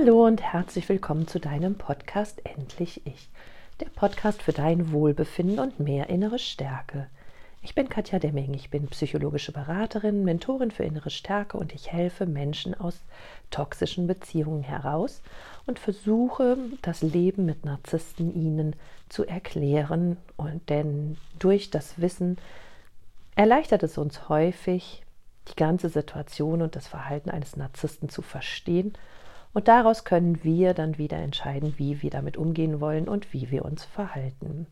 Hallo und herzlich willkommen zu deinem Podcast Endlich Ich, der Podcast für dein Wohlbefinden und mehr innere Stärke. Ich bin Katja Demming, ich bin psychologische Beraterin, Mentorin für innere Stärke und ich helfe Menschen aus toxischen Beziehungen heraus und versuche das Leben mit Narzissten ihnen zu erklären und denn durch das Wissen erleichtert es uns häufig, die ganze Situation und das Verhalten eines Narzissten zu verstehen und daraus können wir dann wieder entscheiden, wie wir damit umgehen wollen und wie wir uns verhalten.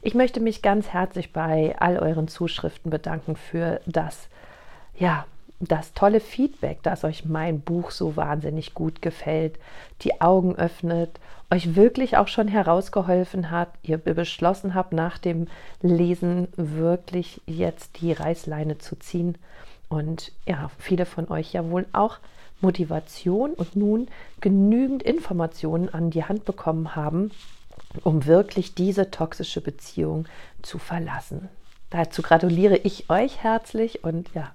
Ich möchte mich ganz herzlich bei all euren Zuschriften bedanken für das, ja, das tolle Feedback, dass euch mein Buch so wahnsinnig gut gefällt, die Augen öffnet, euch wirklich auch schon herausgeholfen hat, ihr beschlossen habt, nach dem Lesen wirklich jetzt die Reißleine zu ziehen und ja, viele von euch ja wohl auch Motivation und nun genügend Informationen an die Hand bekommen haben, um wirklich diese toxische Beziehung zu verlassen. Dazu gratuliere ich euch herzlich und ja,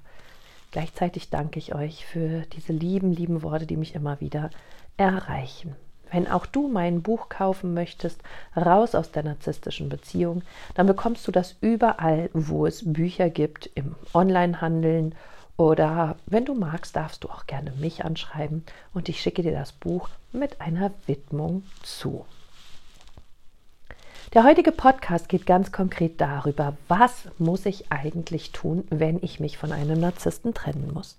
gleichzeitig danke ich euch für diese lieben, lieben Worte, die mich immer wieder erreichen. Wenn auch du mein Buch kaufen möchtest, raus aus der narzisstischen Beziehung, dann bekommst du das überall, wo es Bücher gibt, im Onlinehandeln oder wenn du magst, darfst du auch gerne mich anschreiben und ich schicke dir das Buch mit einer Widmung zu. Der heutige Podcast geht ganz konkret darüber, was muss ich eigentlich tun, wenn ich mich von einem Narzissten trennen muss.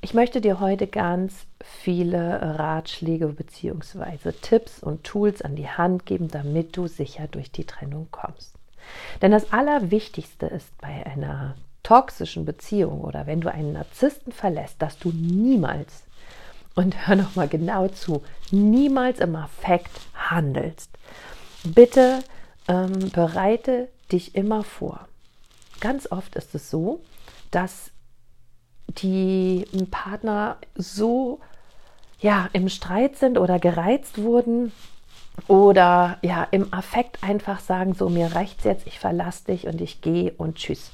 Ich möchte dir heute ganz viele Ratschläge bzw. Tipps und Tools an die Hand geben, damit du sicher durch die Trennung kommst. Denn das Allerwichtigste ist bei einer toxischen Beziehung oder wenn du einen Narzissten verlässt, dass du niemals, und hör noch mal genau zu, niemals im Affekt handelst. Bitte ähm, bereite dich immer vor. Ganz oft ist es so, dass die Partner so ja im Streit sind oder gereizt wurden oder ja im Affekt einfach sagen so mir reicht's jetzt, ich verlasse dich und ich gehe und tschüss.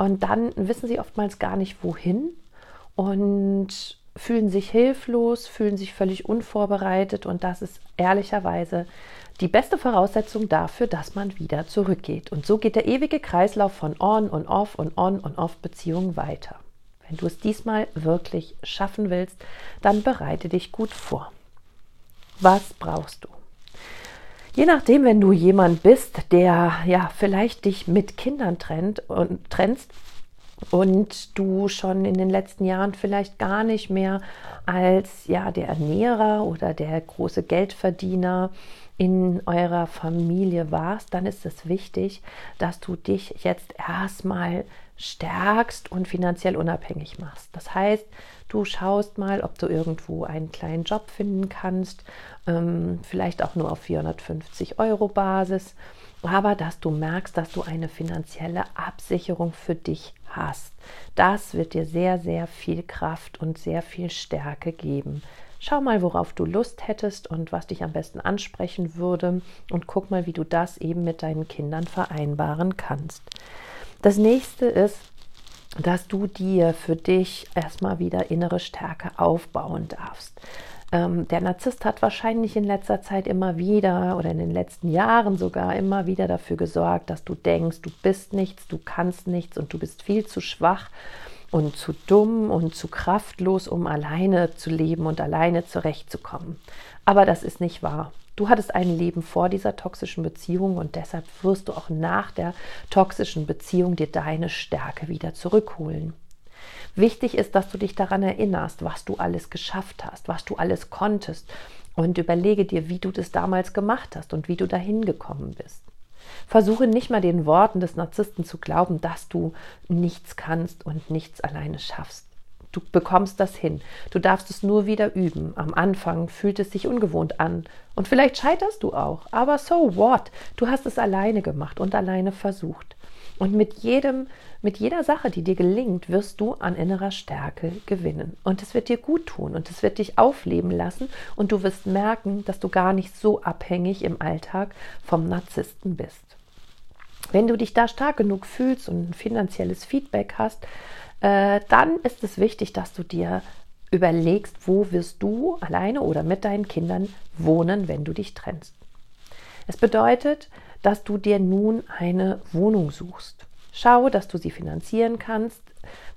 Und dann wissen sie oftmals gar nicht wohin und fühlen sich hilflos, fühlen sich völlig unvorbereitet und das ist ehrlicherweise die beste Voraussetzung dafür, dass man wieder zurückgeht. Und so geht der ewige Kreislauf von On und Off und On und Off Beziehungen weiter. Wenn du es diesmal wirklich schaffen willst, dann bereite dich gut vor. Was brauchst du? Je nachdem, wenn du jemand bist, der ja vielleicht dich mit Kindern trennt und trennst und du schon in den letzten Jahren vielleicht gar nicht mehr als ja der Ernährer oder der große Geldverdiener in eurer Familie warst, dann ist es wichtig, dass du dich jetzt erstmal stärkst und finanziell unabhängig machst. Das heißt, du schaust mal, ob du irgendwo einen kleinen Job finden kannst, ähm, vielleicht auch nur auf 450 Euro Basis, aber dass du merkst, dass du eine finanzielle Absicherung für dich hast. Das wird dir sehr, sehr viel Kraft und sehr viel Stärke geben. Schau mal, worauf du Lust hättest und was dich am besten ansprechen würde und guck mal, wie du das eben mit deinen Kindern vereinbaren kannst. Das nächste ist, dass du dir für dich erstmal wieder innere Stärke aufbauen darfst. Ähm, der Narzisst hat wahrscheinlich in letzter Zeit immer wieder oder in den letzten Jahren sogar immer wieder dafür gesorgt, dass du denkst, du bist nichts, du kannst nichts und du bist viel zu schwach und zu dumm und zu kraftlos, um alleine zu leben und alleine zurechtzukommen. Aber das ist nicht wahr. Du hattest ein Leben vor dieser toxischen Beziehung und deshalb wirst du auch nach der toxischen Beziehung dir deine Stärke wieder zurückholen. Wichtig ist, dass du dich daran erinnerst, was du alles geschafft hast, was du alles konntest und überlege dir, wie du das damals gemacht hast und wie du dahin gekommen bist. Versuche nicht mal den Worten des Narzissten zu glauben, dass du nichts kannst und nichts alleine schaffst. Du bekommst das hin. Du darfst es nur wieder üben. Am Anfang fühlt es sich ungewohnt an. Und vielleicht scheiterst du auch. Aber so what? Du hast es alleine gemacht und alleine versucht. Und mit jedem, mit jeder Sache, die dir gelingt, wirst du an innerer Stärke gewinnen. Und es wird dir gut tun und es wird dich aufleben lassen und du wirst merken, dass du gar nicht so abhängig im Alltag vom Narzissten bist. Wenn du dich da stark genug fühlst und ein finanzielles Feedback hast, äh, dann ist es wichtig, dass du dir überlegst, wo wirst du alleine oder mit deinen Kindern wohnen, wenn du dich trennst. Es bedeutet, dass du dir nun eine Wohnung suchst. Schau, dass du sie finanzieren kannst.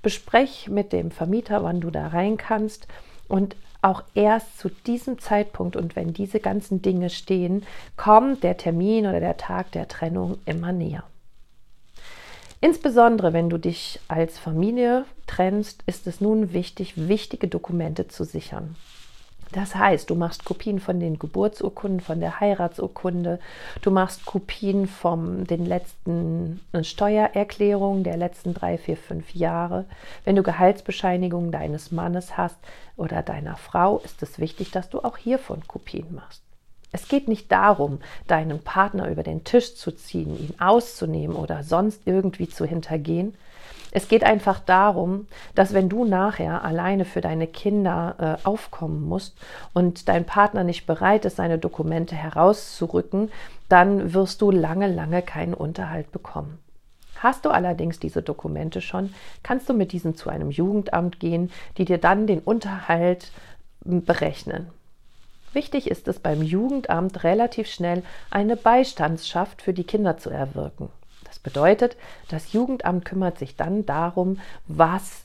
Besprech mit dem Vermieter, wann du da rein kannst. Und auch erst zu diesem Zeitpunkt und wenn diese ganzen Dinge stehen, kommt der Termin oder der Tag der Trennung immer näher. Insbesondere wenn du dich als Familie trennst, ist es nun wichtig, wichtige Dokumente zu sichern. Das heißt, du machst Kopien von den Geburtsurkunden, von der Heiratsurkunde, du machst Kopien von den letzten Steuererklärungen der letzten drei, vier, fünf Jahre. Wenn du Gehaltsbescheinigungen deines Mannes hast oder deiner Frau, ist es wichtig, dass du auch hiervon Kopien machst. Es geht nicht darum, deinen Partner über den Tisch zu ziehen, ihn auszunehmen oder sonst irgendwie zu hintergehen. Es geht einfach darum, dass wenn du nachher alleine für deine Kinder äh, aufkommen musst und dein Partner nicht bereit ist, seine Dokumente herauszurücken, dann wirst du lange, lange keinen Unterhalt bekommen. Hast du allerdings diese Dokumente schon, kannst du mit diesen zu einem Jugendamt gehen, die dir dann den Unterhalt berechnen. Wichtig ist es beim Jugendamt relativ schnell eine Beistandschaft für die Kinder zu erwirken. Das bedeutet, das Jugendamt kümmert sich dann darum, was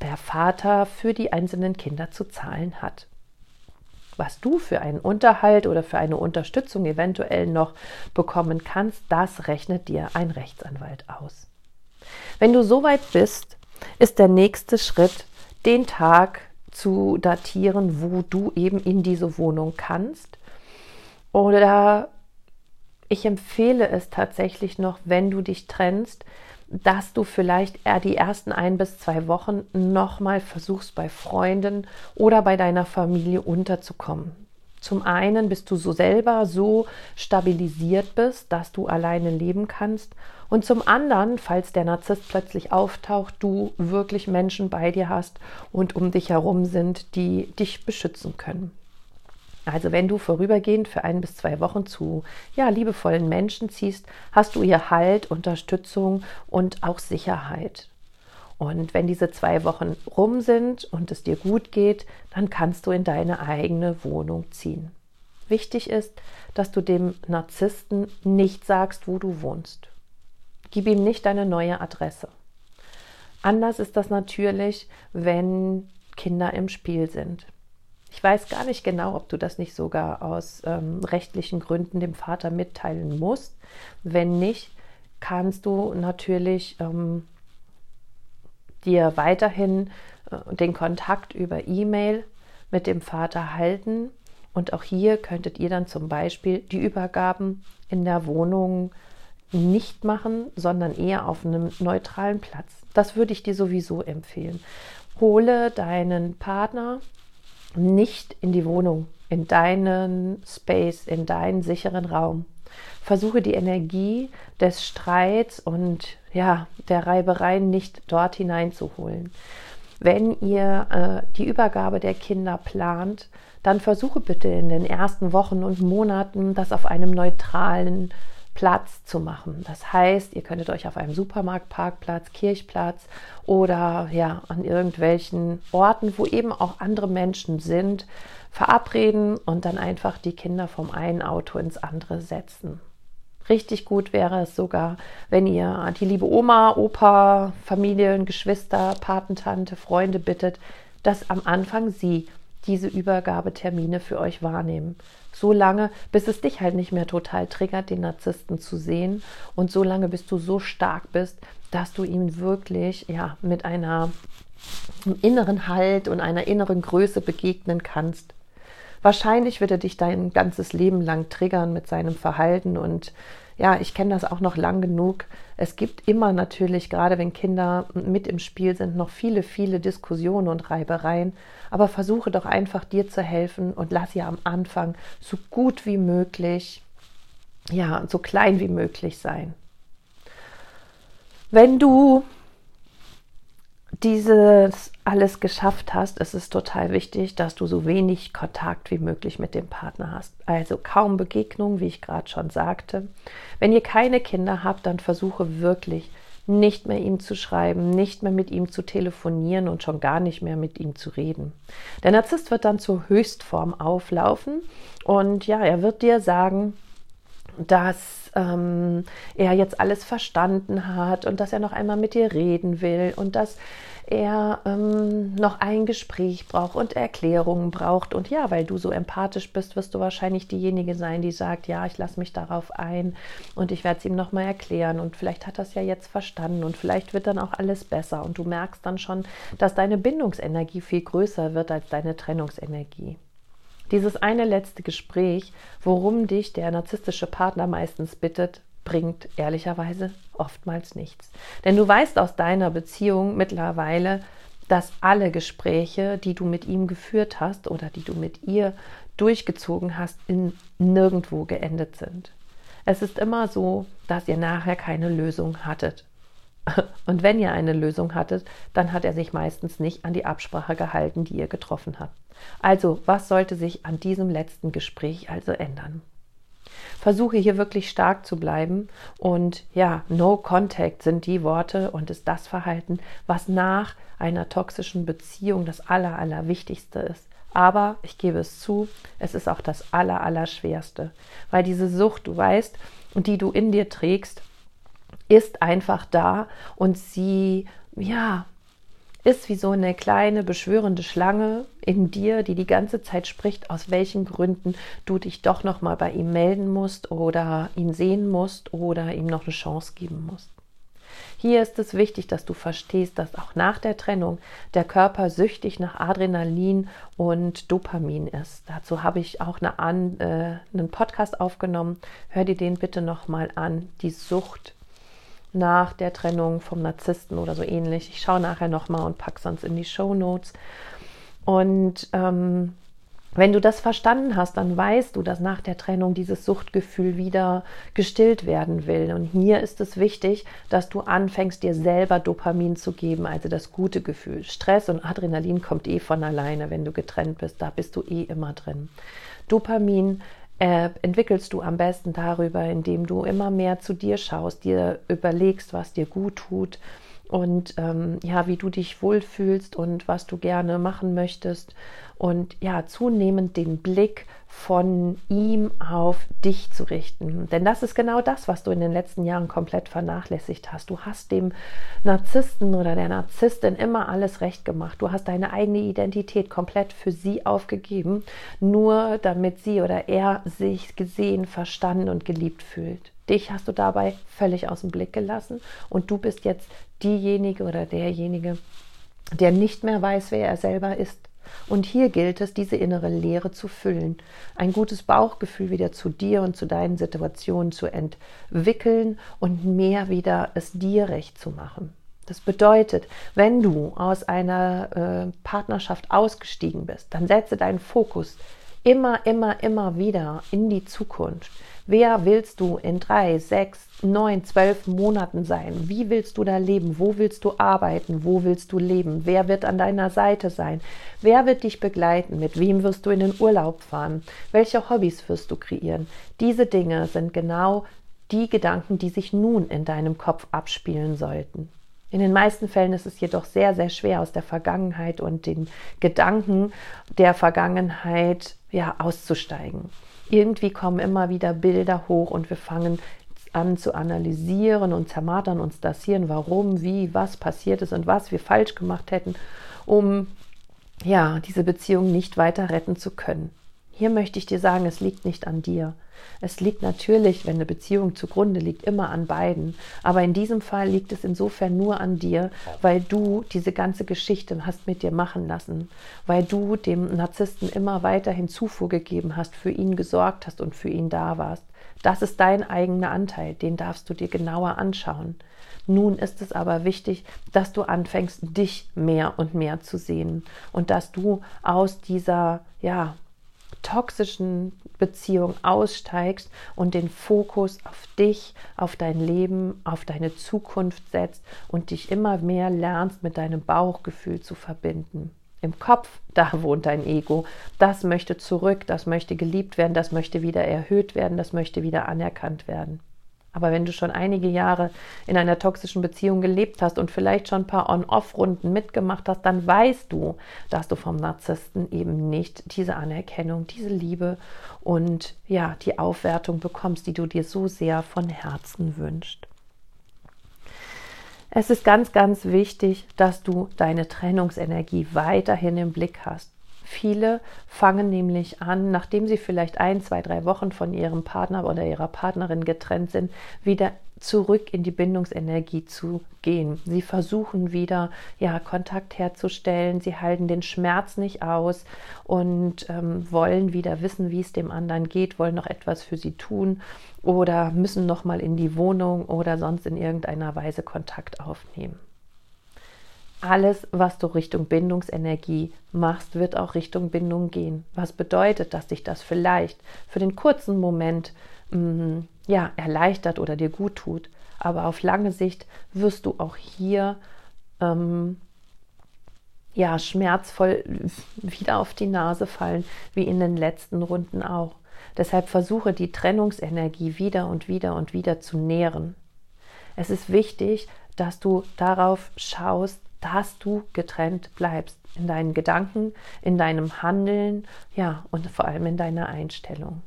der Vater für die einzelnen Kinder zu zahlen hat. Was du für einen Unterhalt oder für eine Unterstützung eventuell noch bekommen kannst, das rechnet dir ein Rechtsanwalt aus. Wenn du soweit bist, ist der nächste Schritt, den Tag zu datieren, wo du eben in diese Wohnung kannst. Oder ich empfehle es tatsächlich noch, wenn du dich trennst, dass du vielleicht die ersten ein bis zwei Wochen nochmal versuchst, bei Freunden oder bei deiner Familie unterzukommen. Zum einen bist du so selber so stabilisiert bist, dass du alleine leben kannst. Und zum anderen, falls der Narzisst plötzlich auftaucht, du wirklich Menschen bei dir hast und um dich herum sind, die dich beschützen können. Also wenn du vorübergehend für ein bis zwei Wochen zu ja, liebevollen Menschen ziehst, hast du ihr Halt, Unterstützung und auch Sicherheit. Und wenn diese zwei Wochen rum sind und es dir gut geht, dann kannst du in deine eigene Wohnung ziehen. Wichtig ist, dass du dem Narzissten nicht sagst, wo du wohnst. Gib ihm nicht deine neue Adresse. Anders ist das natürlich, wenn Kinder im Spiel sind. Ich weiß gar nicht genau, ob du das nicht sogar aus ähm, rechtlichen Gründen dem Vater mitteilen musst. Wenn nicht, kannst du natürlich ähm, dir weiterhin äh, den Kontakt über E-Mail mit dem Vater halten. Und auch hier könntet ihr dann zum Beispiel die Übergaben in der Wohnung nicht machen, sondern eher auf einem neutralen Platz. Das würde ich dir sowieso empfehlen. Hole deinen Partner nicht in die Wohnung, in deinen Space, in deinen sicheren Raum. Versuche die Energie des Streits und ja, der Reibereien nicht dort hineinzuholen. Wenn ihr äh, die Übergabe der Kinder plant, dann versuche bitte in den ersten Wochen und Monaten das auf einem neutralen Platz zu machen. Das heißt, ihr könntet euch auf einem Supermarktparkplatz, Kirchplatz oder ja an irgendwelchen Orten, wo eben auch andere Menschen sind, verabreden und dann einfach die Kinder vom einen Auto ins andere setzen. Richtig gut wäre es sogar, wenn ihr die liebe Oma, Opa, Familien, Geschwister, Patentante, Freunde bittet, dass am Anfang sie diese Übergabetermine für euch wahrnehmen. So lange, bis es dich halt nicht mehr total triggert, den Narzissten zu sehen. Und so lange, bis du so stark bist, dass du ihm wirklich ja, mit einer inneren Halt und einer inneren Größe begegnen kannst. Wahrscheinlich wird er dich dein ganzes Leben lang triggern mit seinem Verhalten und ja, ich kenne das auch noch lang genug. Es gibt immer natürlich, gerade wenn Kinder mit im Spiel sind, noch viele, viele Diskussionen und Reibereien. Aber versuche doch einfach dir zu helfen und lass ja am Anfang so gut wie möglich, ja, so klein wie möglich sein. Wenn du dieses alles geschafft hast, ist es total wichtig, dass du so wenig Kontakt wie möglich mit dem Partner hast. Also kaum Begegnung, wie ich gerade schon sagte. Wenn ihr keine Kinder habt, dann versuche wirklich nicht mehr ihm zu schreiben, nicht mehr mit ihm zu telefonieren und schon gar nicht mehr mit ihm zu reden. Der Narzisst wird dann zur Höchstform auflaufen und ja, er wird dir sagen, dass ähm, er jetzt alles verstanden hat und dass er noch einmal mit dir reden will und dass er ähm, noch ein Gespräch braucht und Erklärungen braucht. Und ja, weil du so empathisch bist, wirst du wahrscheinlich diejenige sein, die sagt, ja, ich lasse mich darauf ein und ich werde es ihm nochmal erklären. Und vielleicht hat er es ja jetzt verstanden und vielleicht wird dann auch alles besser. Und du merkst dann schon, dass deine Bindungsenergie viel größer wird als deine Trennungsenergie. Dieses eine letzte Gespräch, worum dich der narzisstische Partner meistens bittet, bringt ehrlicherweise oftmals nichts. Denn du weißt aus deiner Beziehung mittlerweile, dass alle Gespräche, die du mit ihm geführt hast oder die du mit ihr durchgezogen hast, in nirgendwo geendet sind. Es ist immer so, dass ihr nachher keine Lösung hattet. Und wenn ihr eine Lösung hattet, dann hat er sich meistens nicht an die Absprache gehalten, die ihr getroffen habt. Also, was sollte sich an diesem letzten Gespräch also ändern? Versuche hier wirklich stark zu bleiben und ja, No Contact sind die Worte und ist das Verhalten, was nach einer toxischen Beziehung das Aller, Allerwichtigste ist. Aber ich gebe es zu, es ist auch das Aller, Allerschwerste, weil diese Sucht, du weißt, und die du in dir trägst, ist einfach da und sie, ja, ist wie so eine kleine beschwörende Schlange in dir, die die ganze Zeit spricht, aus welchen Gründen du dich doch noch mal bei ihm melden musst oder ihn sehen musst oder ihm noch eine Chance geben musst. Hier ist es wichtig, dass du verstehst, dass auch nach der Trennung der Körper süchtig nach Adrenalin und Dopamin ist. Dazu habe ich auch eine, äh, einen Podcast aufgenommen. Hör dir den bitte noch mal an. Die Sucht nach der Trennung vom Narzissten oder so ähnlich. Ich schaue nachher nochmal und packe sonst in die Show Notes. Und ähm, wenn du das verstanden hast, dann weißt du, dass nach der Trennung dieses Suchtgefühl wieder gestillt werden will. Und hier ist es wichtig, dass du anfängst, dir selber Dopamin zu geben, also das gute Gefühl. Stress und Adrenalin kommt eh von alleine, wenn du getrennt bist. Da bist du eh immer drin. Dopamin äh, entwickelst du am besten darüber, indem du immer mehr zu dir schaust, dir überlegst, was dir gut tut und ähm, ja, wie du dich wohlfühlst und was du gerne machen möchtest und ja, zunehmend den Blick von ihm auf dich zu richten. Denn das ist genau das, was du in den letzten Jahren komplett vernachlässigt hast. Du hast dem Narzissten oder der Narzisstin immer alles recht gemacht. Du hast deine eigene Identität komplett für sie aufgegeben, nur damit sie oder er sich gesehen, verstanden und geliebt fühlt. Dich hast du dabei völlig aus dem Blick gelassen und du bist jetzt diejenige oder derjenige, der nicht mehr weiß, wer er selber ist und hier gilt es, diese innere Leere zu füllen, ein gutes Bauchgefühl wieder zu dir und zu deinen Situationen zu entwickeln und mehr wieder es dir recht zu machen. Das bedeutet, wenn du aus einer äh, Partnerschaft ausgestiegen bist, dann setze deinen Fokus immer, immer, immer wieder in die Zukunft. Wer willst du in drei, sechs, neun, zwölf Monaten sein? Wie willst du da leben? Wo willst du arbeiten? Wo willst du leben? Wer wird an deiner Seite sein? Wer wird dich begleiten? Mit wem wirst du in den Urlaub fahren? Welche Hobbys wirst du kreieren? Diese Dinge sind genau die Gedanken, die sich nun in deinem Kopf abspielen sollten. In den meisten Fällen ist es jedoch sehr, sehr schwer, aus der Vergangenheit und den Gedanken der Vergangenheit ja, auszusteigen irgendwie kommen immer wieder Bilder hoch und wir fangen an zu analysieren und zermartern uns das Hirn, warum, wie, was passiert ist und was wir falsch gemacht hätten, um ja, diese Beziehung nicht weiter retten zu können. Hier möchte ich dir sagen, es liegt nicht an dir. Es liegt natürlich, wenn eine Beziehung zugrunde liegt, immer an beiden. Aber in diesem Fall liegt es insofern nur an dir, weil du diese ganze Geschichte hast mit dir machen lassen, weil du dem Narzissten immer weiterhin Zufuhr gegeben hast, für ihn gesorgt hast und für ihn da warst. Das ist dein eigener Anteil, den darfst du dir genauer anschauen. Nun ist es aber wichtig, dass du anfängst, dich mehr und mehr zu sehen und dass du aus dieser, ja, toxischen Beziehung aussteigst und den Fokus auf dich, auf dein Leben, auf deine Zukunft setzt und dich immer mehr lernst, mit deinem Bauchgefühl zu verbinden. Im Kopf, da wohnt dein Ego. Das möchte zurück, das möchte geliebt werden, das möchte wieder erhöht werden, das möchte wieder anerkannt werden. Aber wenn du schon einige Jahre in einer toxischen Beziehung gelebt hast und vielleicht schon ein paar On-Off-Runden mitgemacht hast, dann weißt du, dass du vom Narzissten eben nicht diese Anerkennung, diese Liebe und ja, die Aufwertung bekommst, die du dir so sehr von Herzen wünschst. Es ist ganz, ganz wichtig, dass du deine Trennungsenergie weiterhin im Blick hast. Viele fangen nämlich an, nachdem sie vielleicht ein, zwei, drei Wochen von ihrem Partner oder ihrer Partnerin getrennt sind, wieder zurück in die Bindungsenergie zu gehen. Sie versuchen wieder ja Kontakt herzustellen, sie halten den Schmerz nicht aus und ähm, wollen wieder wissen, wie es dem anderen geht, wollen noch etwas für sie tun oder müssen noch mal in die Wohnung oder sonst in irgendeiner Weise Kontakt aufnehmen alles, was du Richtung Bindungsenergie machst, wird auch Richtung Bindung gehen. Was bedeutet, dass dich das vielleicht für den kurzen Moment mh, ja, erleichtert oder dir gut tut. Aber auf lange Sicht wirst du auch hier ähm, ja, schmerzvoll wieder auf die Nase fallen, wie in den letzten Runden auch. Deshalb versuche die Trennungsenergie wieder und wieder und wieder zu nähren. Es ist wichtig, dass du darauf schaust, dass du getrennt bleibst in deinen Gedanken, in deinem Handeln, ja, und vor allem in deiner Einstellung.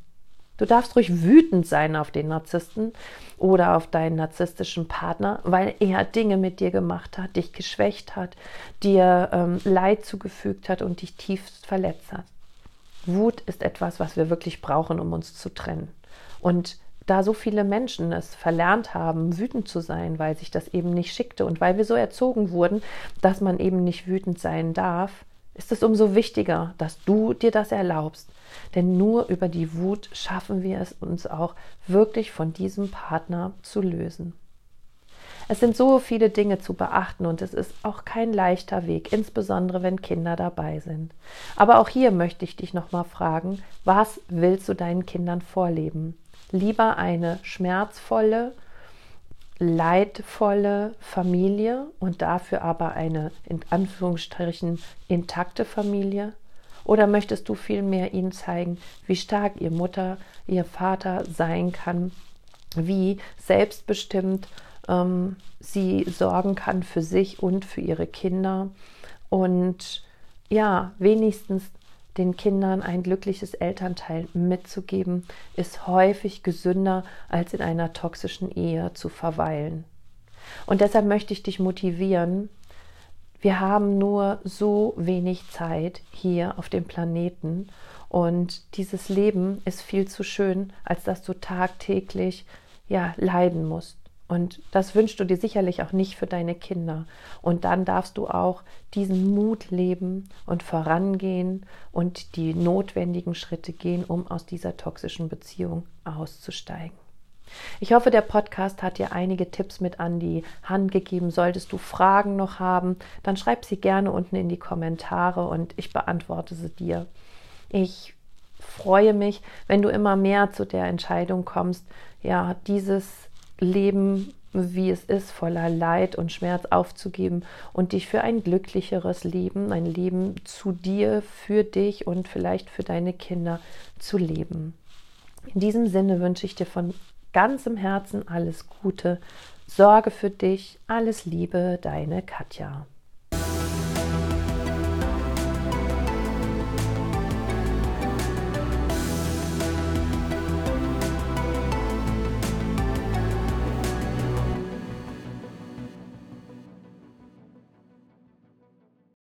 Du darfst ruhig wütend sein auf den Narzissten oder auf deinen narzisstischen Partner, weil er Dinge mit dir gemacht hat, dich geschwächt hat, dir ähm, Leid zugefügt hat und dich tiefst verletzt hat. Wut ist etwas, was wir wirklich brauchen, um uns zu trennen. Und da so viele Menschen es verlernt haben, wütend zu sein, weil sich das eben nicht schickte und weil wir so erzogen wurden, dass man eben nicht wütend sein darf, ist es umso wichtiger, dass du dir das erlaubst. Denn nur über die Wut schaffen wir es uns auch wirklich von diesem Partner zu lösen. Es sind so viele Dinge zu beachten und es ist auch kein leichter Weg, insbesondere wenn Kinder dabei sind. Aber auch hier möchte ich dich nochmal fragen, was willst du deinen Kindern vorleben? Lieber eine schmerzvolle, leidvolle Familie und dafür aber eine in Anführungsstrichen intakte Familie? Oder möchtest du vielmehr ihnen zeigen, wie stark ihr Mutter, ihr Vater sein kann, wie selbstbestimmt ähm, sie sorgen kann für sich und für ihre Kinder und ja, wenigstens den Kindern ein glückliches Elternteil mitzugeben, ist häufig gesünder, als in einer toxischen Ehe zu verweilen. Und deshalb möchte ich dich motivieren, wir haben nur so wenig Zeit hier auf dem Planeten und dieses Leben ist viel zu schön, als dass du tagtäglich ja leiden musst. Und das wünschst du dir sicherlich auch nicht für deine Kinder. Und dann darfst du auch diesen Mut leben und vorangehen und die notwendigen Schritte gehen, um aus dieser toxischen Beziehung auszusteigen. Ich hoffe, der Podcast hat dir einige Tipps mit an die Hand gegeben. Solltest du Fragen noch haben, dann schreib sie gerne unten in die Kommentare und ich beantworte sie dir. Ich freue mich, wenn du immer mehr zu der Entscheidung kommst, ja, dieses Leben, wie es ist, voller Leid und Schmerz aufzugeben und dich für ein glücklicheres Leben, ein Leben zu dir, für dich und vielleicht für deine Kinder zu leben. In diesem Sinne wünsche ich dir von ganzem Herzen alles Gute. Sorge für dich. Alles Liebe, deine Katja.